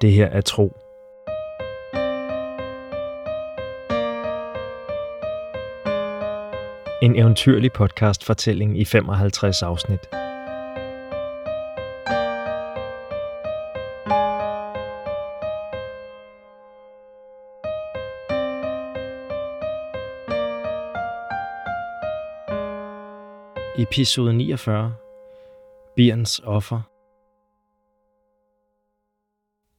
Det her er tro. En eventyrlig podcast fortælling i 55 afsnit. Episode 49. Birns offer.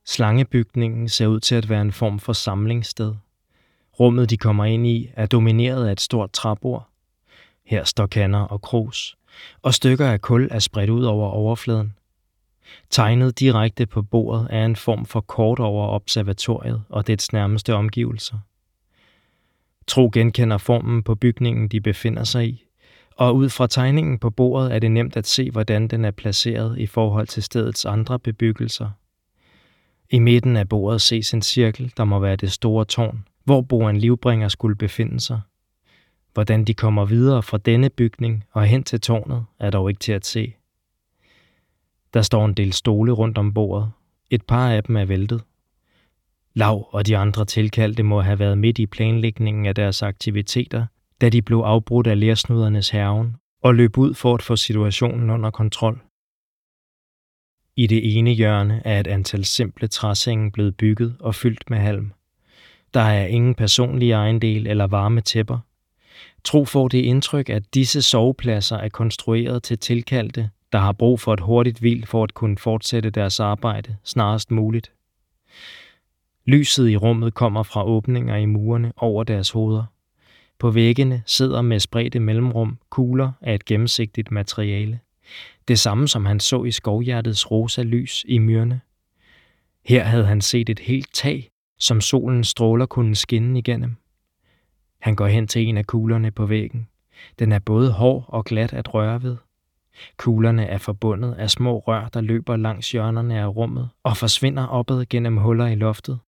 Slangebygningen ser ud til at være en form for samlingssted. Rummet, de kommer ind i, er domineret af et stort træbord. Her står kanner og krus, og stykker af kul er spredt ud over overfladen. Tegnet direkte på bordet er en form for kort over observatoriet og dets nærmeste omgivelser. Tro genkender formen på bygningen, de befinder sig i, og ud fra tegningen på bordet er det nemt at se, hvordan den er placeret i forhold til stedets andre bebyggelser. I midten af bordet ses en cirkel, der må være det store tårn, hvor Boren Livbringer skulle befinde sig. Hvordan de kommer videre fra denne bygning og hen til tårnet, er dog ikke til at se. Der står en del stole rundt om bordet. Et par af dem er væltet. Lav og de andre tilkaldte må have været midt i planlægningen af deres aktiviteter, da de blev afbrudt af lærsnudernes herven og løb ud for at få situationen under kontrol. I det ene hjørne er et antal simple træsenge blevet bygget og fyldt med halm. Der er ingen personlige ejendel eller varme tæpper. Tro får det indtryk, at disse sovepladser er konstrueret til tilkaldte, der har brug for et hurtigt hvil for at kunne fortsætte deres arbejde snarest muligt. Lyset i rummet kommer fra åbninger i murene over deres hoveder. På væggene sidder med spredte mellemrum kugler af et gennemsigtigt materiale. Det samme som han så i skovhjertets rosa lys i myrne. Her havde han set et helt tag, som solens stråler kunne skinne igennem. Han går hen til en af kuglerne på væggen. Den er både hård og glat at røre ved. Kuglerne er forbundet af små rør, der løber langs hjørnerne af rummet og forsvinder opad gennem huller i loftet.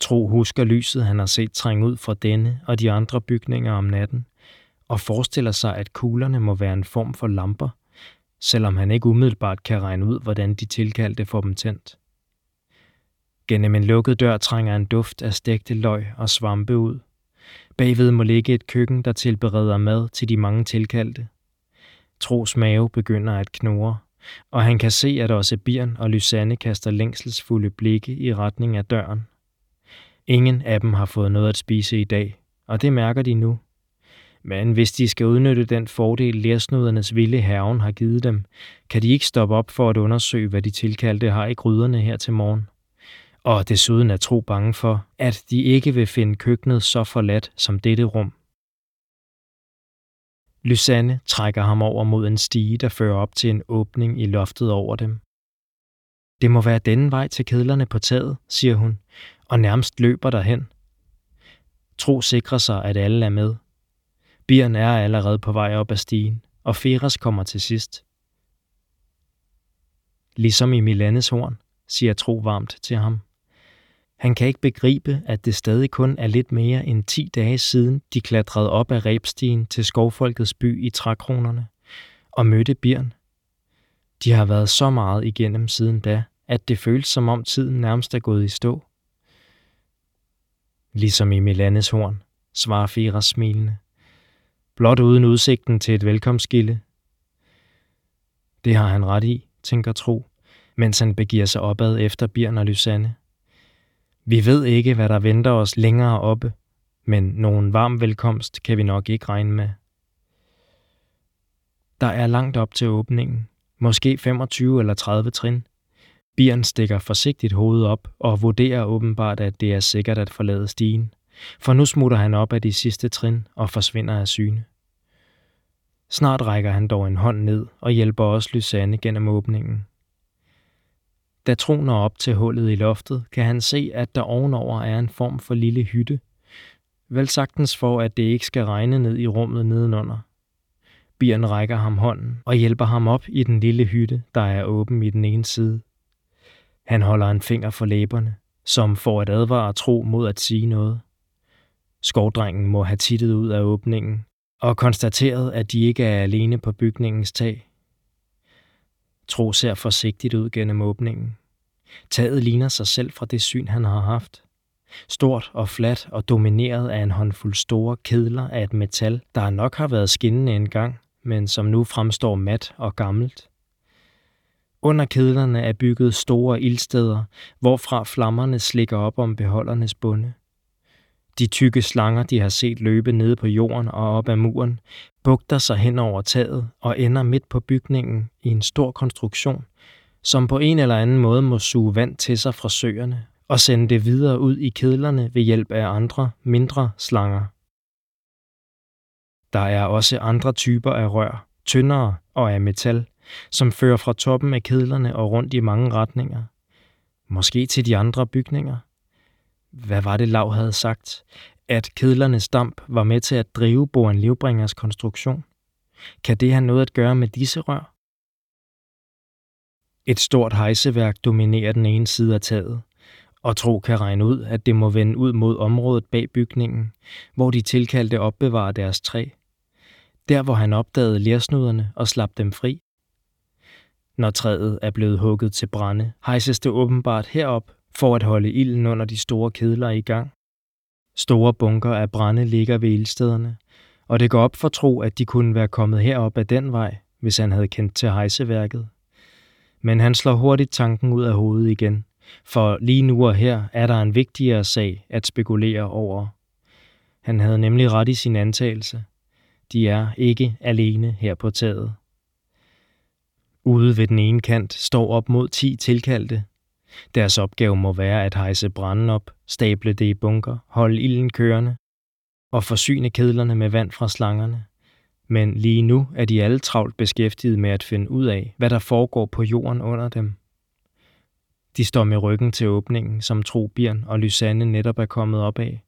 Tro husker lyset, han har set trænge ud fra denne og de andre bygninger om natten, og forestiller sig, at kuglerne må være en form for lamper, selvom han ikke umiddelbart kan regne ud, hvordan de tilkaldte får dem tændt. Gennem en lukket dør trænger en duft af stegte løg og svampe ud. Bagved må ligge et køkken, der tilbereder mad til de mange tilkaldte. Tros mave begynder at knurre, og han kan se, at også Birn og Lysanne kaster længselsfulde blikke i retning af døren. Ingen af dem har fået noget at spise i dag, og det mærker de nu. Men hvis de skal udnytte den fordel, lærsnudernes vilde herven har givet dem, kan de ikke stoppe op for at undersøge, hvad de tilkaldte har i gryderne her til morgen. Og desuden er tro bange for, at de ikke vil finde køkkenet så forladt som dette rum. Lysanne trækker ham over mod en stige, der fører op til en åbning i loftet over dem. Det må være denne vej til kedlerne på taget, siger hun, og nærmest løber derhen. Tro sikrer sig, at alle er med. Birn er allerede på vej op ad stigen, og Feras kommer til sidst. Ligesom i Milanes horn, siger Tro varmt til ham. Han kan ikke begribe, at det stadig kun er lidt mere end 10 dage siden, de klatrede op ad rebstigen til skovfolkets by i trækronerne og mødte Birn. De har været så meget igennem siden da, at det føles som om tiden nærmest er gået i stå. Ligesom i Milanes horn, svarer Firas smilende. Blot uden udsigten til et velkomstgilde. Det har han ret i, tænker Tro, mens han begiver sig opad efter Birn og Lysanne. Vi ved ikke, hvad der venter os længere oppe, men nogen varm velkomst kan vi nok ikke regne med. Der er langt op til åbningen, måske 25 eller 30 trin. Bieren stikker forsigtigt hovedet op og vurderer åbenbart, at det er sikkert at forlade stigen, for nu smutter han op af de sidste trin og forsvinder af syne. Snart rækker han dog en hånd ned og hjælper også Lysanne gennem åbningen. Da Tro når op til hullet i loftet, kan han se, at der ovenover er en form for lille hytte. Vel sagtens for, at det ikke skal regne ned i rummet nedenunder. Bjørn rækker ham hånden og hjælper ham op i den lille hytte, der er åben i den ene side. Han holder en finger for læberne, som får at advare Tro mod at sige noget. Skovdrengen må have tittet ud af åbningen og konstateret, at de ikke er alene på bygningens tag. Tro ser forsigtigt ud gennem åbningen. Taget ligner sig selv fra det syn, han har haft. Stort og fladt og domineret af en håndfuld store kedler af et metal, der nok har været skinnende engang, men som nu fremstår mat og gammelt. Under kedlerne er bygget store ildsteder, hvorfra flammerne slikker op om beholdernes bunde. De tykke slanger, de har set løbe nede på jorden og op ad muren, bugter sig hen over taget og ender midt på bygningen i en stor konstruktion, som på en eller anden måde må suge vand til sig fra søerne og sende det videre ud i kedlerne ved hjælp af andre, mindre slanger. Der er også andre typer af rør, tyndere og af metal, som fører fra toppen af kedlerne og rundt i mange retninger. Måske til de andre bygninger. Hvad var det, Lav havde sagt? At kedlernes damp var med til at drive Boren Livbringers konstruktion. Kan det have noget at gøre med disse rør? Et stort hejseværk dominerer den ene side af taget, og Tro kan regne ud, at det må vende ud mod området bag bygningen, hvor de tilkaldte opbevarer deres træ. Der hvor han opdagede lersnuderne og slap dem fri. Når træet er blevet hugget til brænde, hejses det åbenbart herop for at holde ilden under de store kedler i gang. Store bunker af brænde ligger ved ildstederne, og det går op for tro, at de kunne være kommet herop af den vej, hvis han havde kendt til hejseværket. Men han slår hurtigt tanken ud af hovedet igen, for lige nu og her er der en vigtigere sag at spekulere over. Han havde nemlig ret i sin antagelse. De er ikke alene her på taget. Ude ved den ene kant står op mod 10 tilkaldte. Deres opgave må være at hejse branden op, stable det i bunker, holde ilden kørende og forsyne kedlerne med vand fra slangerne. Men lige nu er de alle travlt beskæftiget med at finde ud af, hvad der foregår på jorden under dem. De står med ryggen til åbningen, som Trobjørn og Lysanne netop er kommet op af,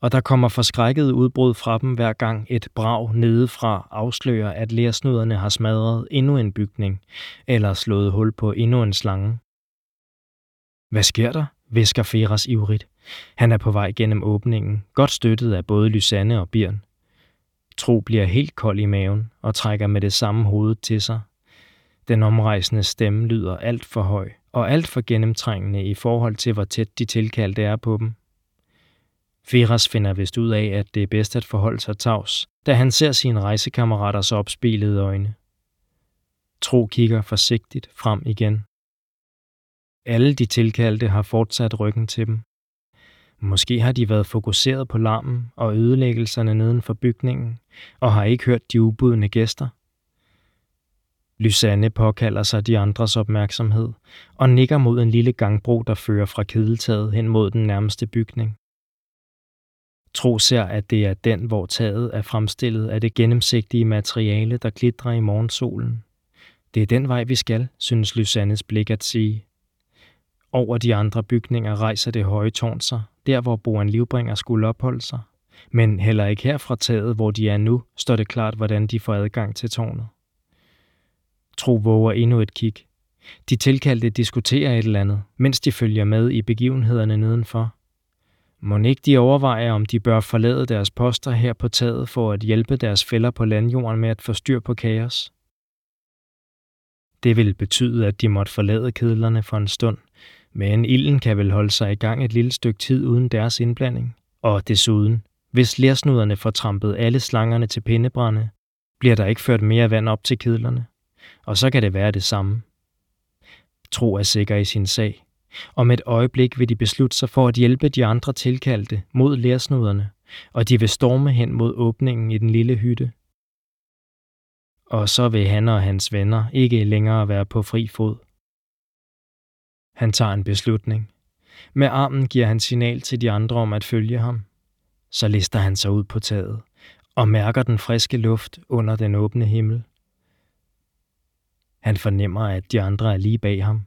og der kommer forskrækket udbrud fra dem hver gang et brag nedefra afslører, at lærsnuderne har smadret endnu en bygning, eller slået hul på endnu en slange. Hvad sker der? visker Feras ivrigt. Han er på vej gennem åbningen, godt støttet af både Lysanne og Birn. Tro bliver helt kold i maven og trækker med det samme hoved til sig. Den omrejsende stemme lyder alt for høj og alt for gennemtrængende i forhold til, hvor tæt de tilkaldte er på dem. Feras finder vist ud af, at det er bedst at forholde sig tavs, da han ser sine rejsekammeraters opspilede øjne. Tro kigger forsigtigt frem igen. Alle de tilkaldte har fortsat ryggen til dem. Måske har de været fokuseret på larmen og ødelæggelserne neden for bygningen, og har ikke hørt de ubudne gæster. Lysanne påkalder sig de andres opmærksomhed og nikker mod en lille gangbro, der fører fra kedeltaget hen mod den nærmeste bygning. Tro ser, at det er den, hvor taget er fremstillet af det gennemsigtige materiale, der glitrer i morgensolen. Det er den vej, vi skal, synes Lysannes blik at sige. Over de andre bygninger rejser det høje tårn sig, der hvor Boan Livbringer skulle opholde sig. Men heller ikke her fra taget, hvor de er nu, står det klart, hvordan de får adgang til tårnet. Tro våger endnu et kig. De tilkaldte diskuterer et eller andet, mens de følger med i begivenhederne nedenfor. Må ikke de overvejer, om de bør forlade deres poster her på taget for at hjælpe deres fælder på landjorden med at få styr på kaos? Det vil betyde, at de måtte forlade kedlerne for en stund, men ilden kan vel holde sig i gang et lille stykke tid uden deres indblanding. Og desuden, hvis lærsnuderne får trampet alle slangerne til pindebrænde, bliver der ikke ført mere vand op til kedlerne. Og så kan det være det samme. Tro er sikker i sin sag. Om et øjeblik vil de beslutte sig for at hjælpe de andre tilkaldte mod lærsnuderne, og de vil storme hen mod åbningen i den lille hytte. Og så vil han og hans venner ikke længere være på fri fod. Han tager en beslutning. Med armen giver han signal til de andre om at følge ham. Så lister han sig ud på taget og mærker den friske luft under den åbne himmel. Han fornemmer, at de andre er lige bag ham.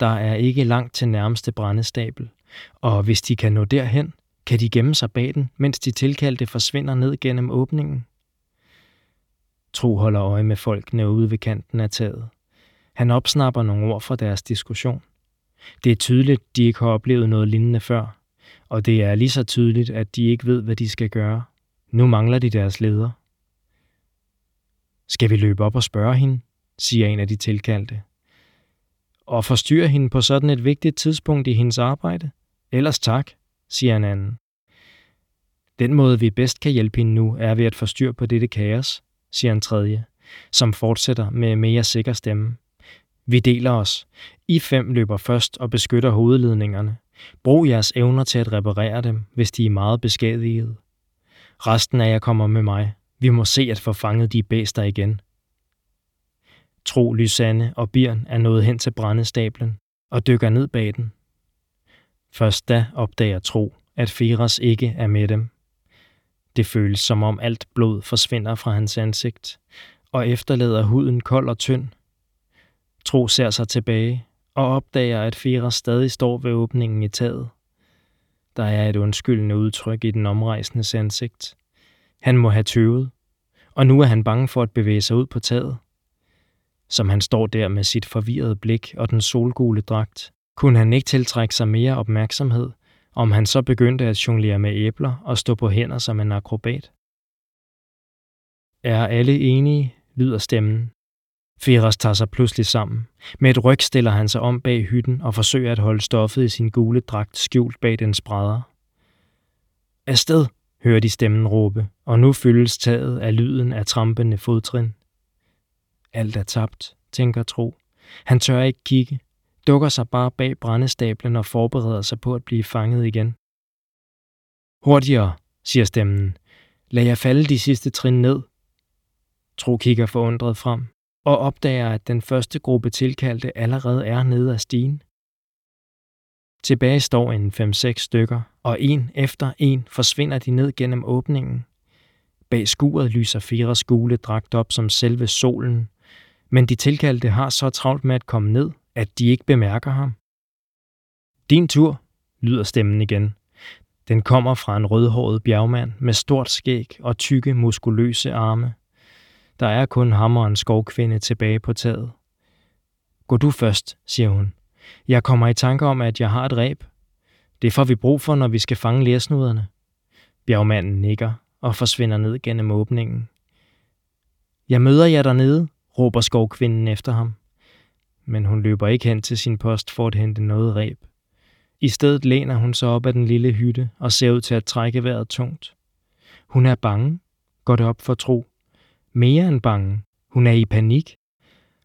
Der er ikke langt til nærmeste brændestabel, og hvis de kan nå derhen, kan de gemme sig bag den, mens de tilkaldte forsvinder ned gennem åbningen. Tro holder øje med folkene ude ved kanten af taget. Han opsnapper nogle ord fra deres diskussion. Det er tydeligt, de ikke har oplevet noget lignende før, og det er lige så tydeligt, at de ikke ved, hvad de skal gøre. Nu mangler de deres leder. Skal vi løbe op og spørge hende? siger en af de tilkaldte. Og forstyrre hende på sådan et vigtigt tidspunkt i hendes arbejde? Ellers tak, siger en anden. Den måde, vi bedst kan hjælpe hende nu, er ved at forstyrre på dette kaos, siger en tredje, som fortsætter med mere sikker stemme. Vi deler os. I fem løber først og beskytter hovedledningerne. Brug jeres evner til at reparere dem, hvis de er meget beskadigede. Resten af jer kommer med mig. Vi må se at få fanget de bæster igen. Tro, Lysanne og Birn er nået hen til brændestablen og dykker ned bag den. Først da opdager Tro, at Feras ikke er med dem. Det føles som om alt blod forsvinder fra hans ansigt, og efterlader huden kold og tynd. Tro ser sig tilbage og opdager, at Fira stadig står ved åbningen i taget. Der er et undskyldende udtryk i den omrejsende ansigt. Han må have tøvet, og nu er han bange for at bevæge sig ud på taget. Som han står der med sit forvirrede blik og den solgule dragt, kunne han ikke tiltrække sig mere opmærksomhed, om han så begyndte at jonglere med æbler og stå på hænder som en akrobat. Er alle enige, lyder stemmen. Feras tager sig pludselig sammen. Med et ryg stiller han sig om bag hytten og forsøger at holde stoffet i sin gule dragt skjult bag den brædder. Afsted, hører de stemmen råbe, og nu fyldes taget af lyden af trampende fodtrin. Alt er tabt, tænker Tro. Han tør ikke kigge, dukker sig bare bag brændestablen og forbereder sig på at blive fanget igen. Hurtigere, siger stemmen. Lad jer falde de sidste trin ned. Tro kigger forundret frem og opdager, at den første gruppe tilkaldte allerede er nede af stigen. Tilbage står en 5-6 stykker, og en efter en forsvinder de ned gennem åbningen. Bag skuret lyser Firas gule dragt op som selve solen, men de tilkaldte har så travlt med at komme ned, at de ikke bemærker ham. Din tur, lyder stemmen igen. Den kommer fra en rødhåret bjergmand med stort skæg og tykke, muskuløse arme. Der er kun ham og en skovkvinde tilbage på taget. Gå du først, siger hun. Jeg kommer i tanke om, at jeg har et ræb. Det får vi brug for, når vi skal fange lærsnuderne. Bjergmanden nikker og forsvinder ned gennem åbningen. Jeg møder jer dernede, råber skovkvinden efter ham. Men hun løber ikke hen til sin post for at hente noget ræb. I stedet læner hun sig op af den lille hytte og ser ud til at trække vejret tungt. Hun er bange, går det op for tro. Mere end bange. Hun er i panik.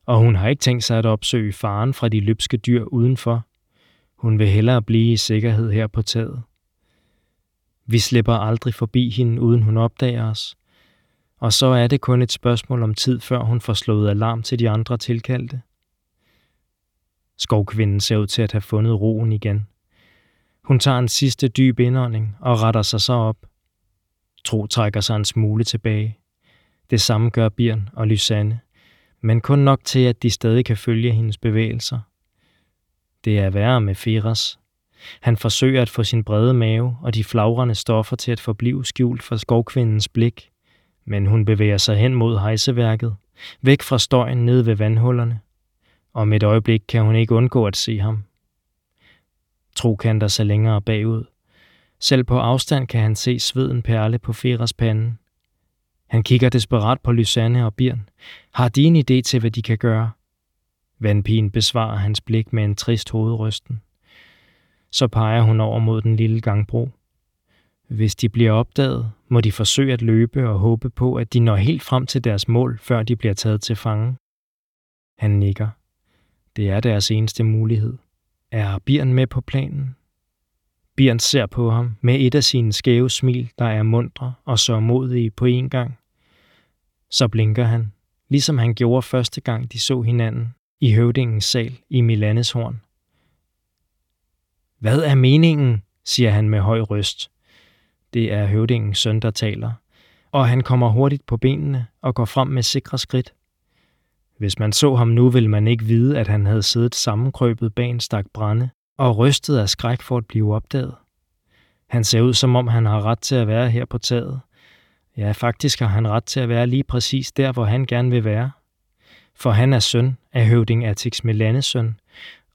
Og hun har ikke tænkt sig at opsøge faren fra de løbske dyr udenfor. Hun vil hellere blive i sikkerhed her på taget. Vi slipper aldrig forbi hende, uden hun opdager os. Og så er det kun et spørgsmål om tid, før hun får slået alarm til de andre tilkaldte. Skovkvinden ser ud til at have fundet roen igen. Hun tager en sidste dyb indånding og retter sig så op. Tro trækker sig en smule tilbage. Det samme gør Birn og Lysanne, men kun nok til, at de stadig kan følge hendes bevægelser. Det er værre med Feras. Han forsøger at få sin brede mave og de flagrende stoffer til at forblive skjult for skovkvindens blik, men hun bevæger sig hen mod hejseværket, væk fra støjen ned ved vandhullerne. Om et øjeblik kan hun ikke undgå at se ham. Tro kanter sig længere bagud. Selv på afstand kan han se sveden perle på Feras pande. Han kigger desperat på Lysanne og Birn. Har de en idé til, hvad de kan gøre? Vandpigen besvarer hans blik med en trist hovedrysten. Så peger hun over mod den lille gangbro. Hvis de bliver opdaget, må de forsøge at løbe og håbe på, at de når helt frem til deres mål, før de bliver taget til fange. Han nikker. Det er deres eneste mulighed. Er Birn med på planen? Birn ser på ham med et af sine skæve smil, der er mundre og så modige på en gang. Så blinker han, ligesom han gjorde første gang de så hinanden i høvdingens sal i Milaneshorn. Hvad er meningen, siger han med høj røst. Det er høvdingens søn, der taler, og han kommer hurtigt på benene og går frem med sikre skridt. Hvis man så ham nu, ville man ikke vide, at han havde siddet sammenkrøbet bag en stak brænde og rystet af skræk for at blive opdaget. Han ser ud, som om han har ret til at være her på taget. Ja, faktisk har han ret til at være lige præcis der, hvor han gerne vil være. For han er søn af høvding Atix Melanesøn,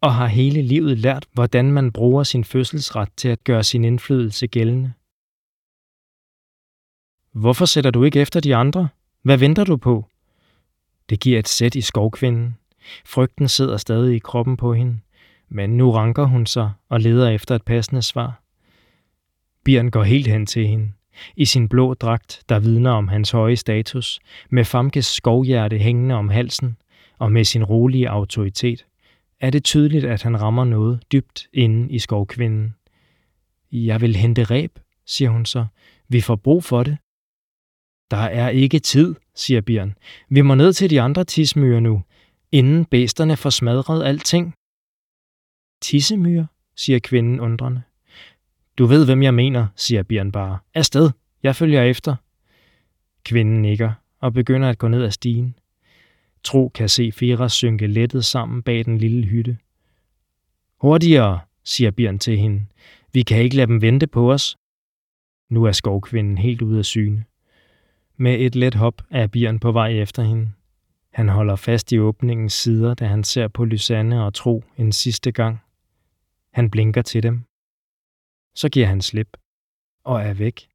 og har hele livet lært, hvordan man bruger sin fødselsret til at gøre sin indflydelse gældende. Hvorfor sætter du ikke efter de andre? Hvad venter du på? Det giver et sæt i skovkvinden. Frygten sidder stadig i kroppen på hende, men nu ranker hun sig og leder efter et passende svar. Bjørn går helt hen til hende. I sin blå dragt, der vidner om hans høje status, med Famkes skovhjerte hængende om halsen, og med sin rolige autoritet, er det tydeligt, at han rammer noget dybt inde i skovkvinden. Jeg vil hente ræb, siger hun så. Vi får brug for det. Der er ikke tid, siger Bjørn. Vi må ned til de andre tismyrer nu, inden bæsterne får smadret alting. Tissemyre, siger kvinden undrende. Du ved, hvem jeg mener, siger Bjørn bare. Afsted, jeg følger efter. Kvinden nikker og begynder at gå ned ad stigen. Tro kan se Fera synke lettet sammen bag den lille hytte. Hurtigere, siger Bjørn til hende. Vi kan ikke lade dem vente på os. Nu er skovkvinden helt ude af syne. Med et let hop er Bjørn på vej efter hende. Han holder fast i åbningens sider, da han ser på Lysanne og Tro en sidste gang. Han blinker til dem. Så giver han slip og er væk.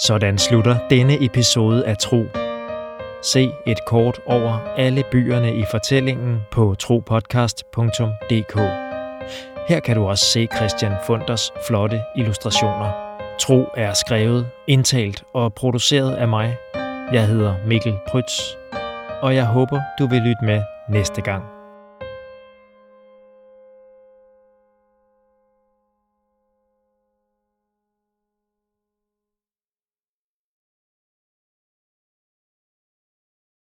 Sådan slutter denne episode af Tro. Se et kort over alle byerne i fortællingen på tropodcast.dk. Her kan du også se Christian Funders flotte illustrationer. Tro er skrevet, indtalt og produceret af mig. Jeg hedder Mikkel Prytz, og jeg håber, du vil lytte med næste gang.